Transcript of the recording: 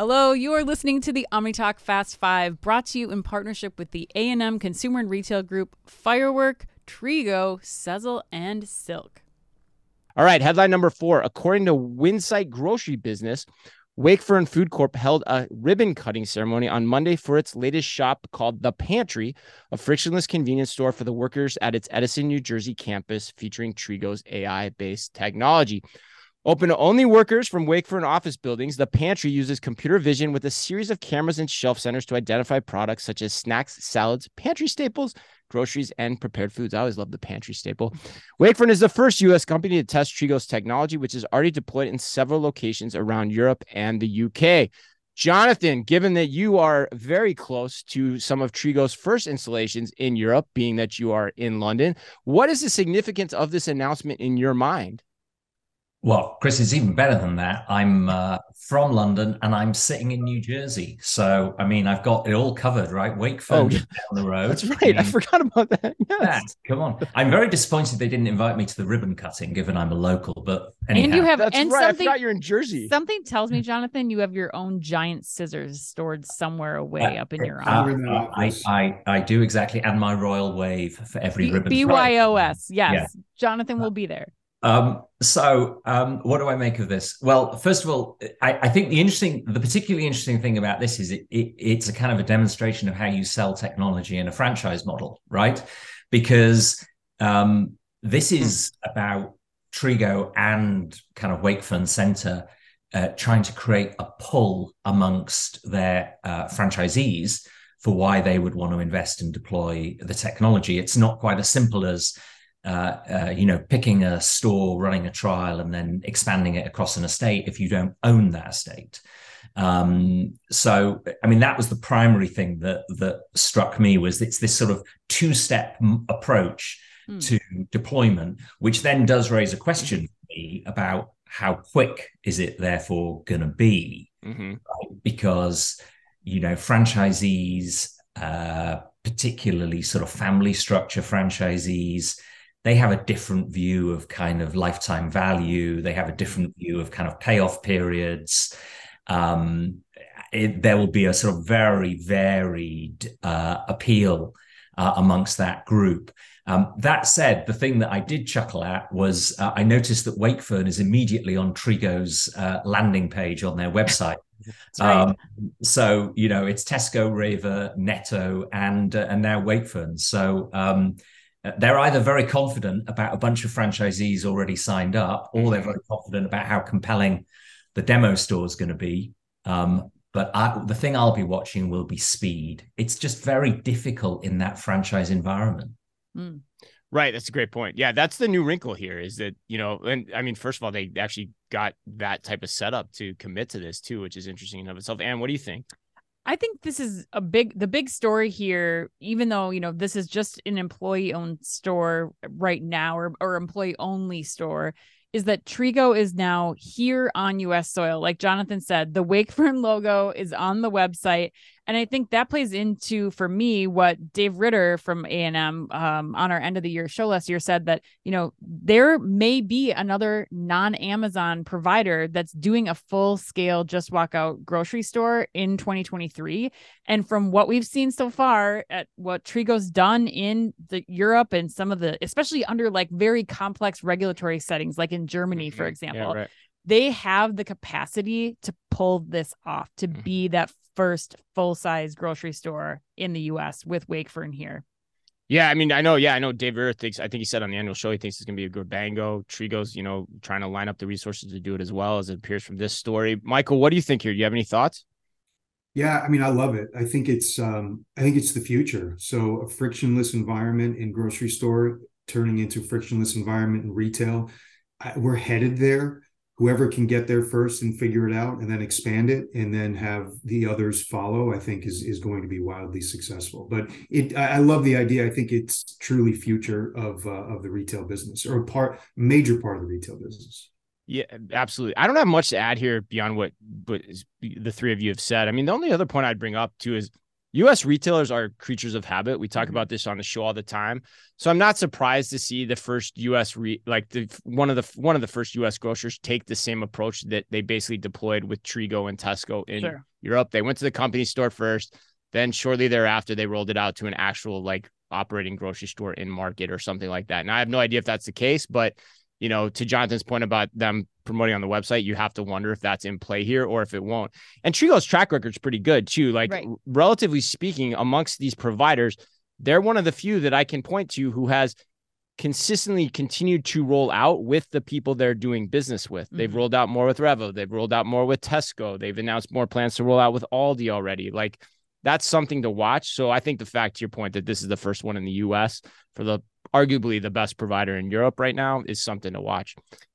Hello, you are listening to the OmniTalk Fast Five, brought to you in partnership with the A&M Consumer and Retail Group, Firework, Trigo, Sezzle, and Silk. All right, headline number four. According to Winsight Grocery Business, Wakefern Food Corp held a ribbon cutting ceremony on Monday for its latest shop called The Pantry, a frictionless convenience store for the workers at its Edison, New Jersey campus featuring Trigo's AI based technology. Open to only workers from Wakefern office buildings, the pantry uses computer vision with a series of cameras and shelf sensors to identify products such as snacks, salads, pantry staples, groceries, and prepared foods. I always love the pantry staple. Wakefern is the first U.S. company to test Trigo's technology, which is already deployed in several locations around Europe and the UK. Jonathan, given that you are very close to some of Trigo's first installations in Europe, being that you are in London, what is the significance of this announcement in your mind? Well, Chris, it's even better than that. I'm uh, from London and I'm sitting in New Jersey. So, I mean, I've got it all covered, right? Wakefern oh, down the road. That's right. I, mean, I forgot about that. Yes. Yeah, come on. I'm very disappointed they didn't invite me to the ribbon cutting, given I'm a local. But anyhow. and you have That's and right. something. I forgot you're in Jersey. Something tells me, Jonathan, you have your own giant scissors stored somewhere away uh, up in your uh, I, I, I do exactly, and my royal wave for every B- ribbon. BYOS. Right. Yes, yeah. Jonathan will be there. Um, so, um, what do I make of this? Well, first of all, I, I, think the interesting, the particularly interesting thing about this is it, it, it's a kind of a demonstration of how you sell technology in a franchise model, right? Because um, this is about Trigo and kind of Wakefern Center uh, trying to create a pull amongst their uh, franchisees for why they would want to invest and deploy the technology. It's not quite as simple as uh, uh, you know, picking a store, running a trial, and then expanding it across an estate if you don't own that estate. Um, so, I mean, that was the primary thing that that struck me was it's this sort of two-step m- approach mm. to deployment, which then does raise a question for me about how quick is it therefore going to be, mm-hmm. right? because you know franchisees. Uh, particularly sort of family structure franchisees they have a different view of kind of lifetime value. They have a different view of kind of payoff periods. Um, it, there will be a sort of very varied uh, appeal uh, amongst that group. Um, that said, the thing that I did chuckle at was uh, I noticed that Wakefern is immediately on Trigo's uh, landing page on their website. Right. Um, so you know it's Tesco, REWE, Netto, and uh, and now Wakefern. So um, they're either very confident about a bunch of franchisees already signed up, or they're mm-hmm. very confident about how compelling the demo store is going to be. Um, but I, the thing I'll be watching will be speed. It's just very difficult in that franchise environment. Mm. Right, that's a great point. Yeah, that's the new wrinkle here is that, you know, and I mean, first of all, they actually got that type of setup to commit to this too, which is interesting in of itself. And what do you think? I think this is a big the big story here, even though, you know, this is just an employee owned store right now or, or employee only store, is that Trigo is now here on US soil. Like Jonathan said, the Wakefern logo is on the website and I think that plays into for me what Dave Ritter from A and M um, on our end of the year show last year said that you know there may be another non Amazon provider that's doing a full scale just walk out grocery store in 2023, and from what we've seen so far at what Trigo's done in the Europe and some of the especially under like very complex regulatory settings like in Germany for mm-hmm. example. Yeah, right they have the capacity to pull this off to mm-hmm. be that first full size grocery store in the US with Wakefern here. Yeah, I mean, I know. Yeah, I know. Dave Ritter thinks. I think he said on the annual show he thinks it's going to be a good bango. Trigo's, you know, trying to line up the resources to do it as well as it appears from this story. Michael, what do you think here? Do you have any thoughts? Yeah, I mean, I love it. I think it's, um, I think it's the future. So a frictionless environment in grocery store turning into frictionless environment in retail. I, we're headed there whoever can get there first and figure it out and then expand it and then have the others follow i think is is going to be wildly successful but it i love the idea i think it's truly future of uh, of the retail business or a part major part of the retail business yeah, absolutely. I don't have much to add here beyond what, what the three of you have said. I mean, the only other point I'd bring up too is US retailers are creatures of habit. We talk mm-hmm. about this on the show all the time. So I'm not surprised to see the first US re, like the one of the one of the first US grocers take the same approach that they basically deployed with Trigo and Tesco in sure. Europe. They went to the company store first. Then shortly thereafter, they rolled it out to an actual like operating grocery store in market or something like that. And I have no idea if that's the case, but you know, to Jonathan's point about them promoting on the website, you have to wonder if that's in play here or if it won't. And Trigo's track record is pretty good too. Like right. relatively speaking, amongst these providers, they're one of the few that I can point to who has consistently continued to roll out with the people they're doing business with. Mm-hmm. They've rolled out more with REWE. They've rolled out more with Tesco. They've announced more plans to roll out with Aldi already. Like that's something to watch. So I think the fact to your point that this is the first one in the US for the arguably the best provider in Europe right now is something to watch.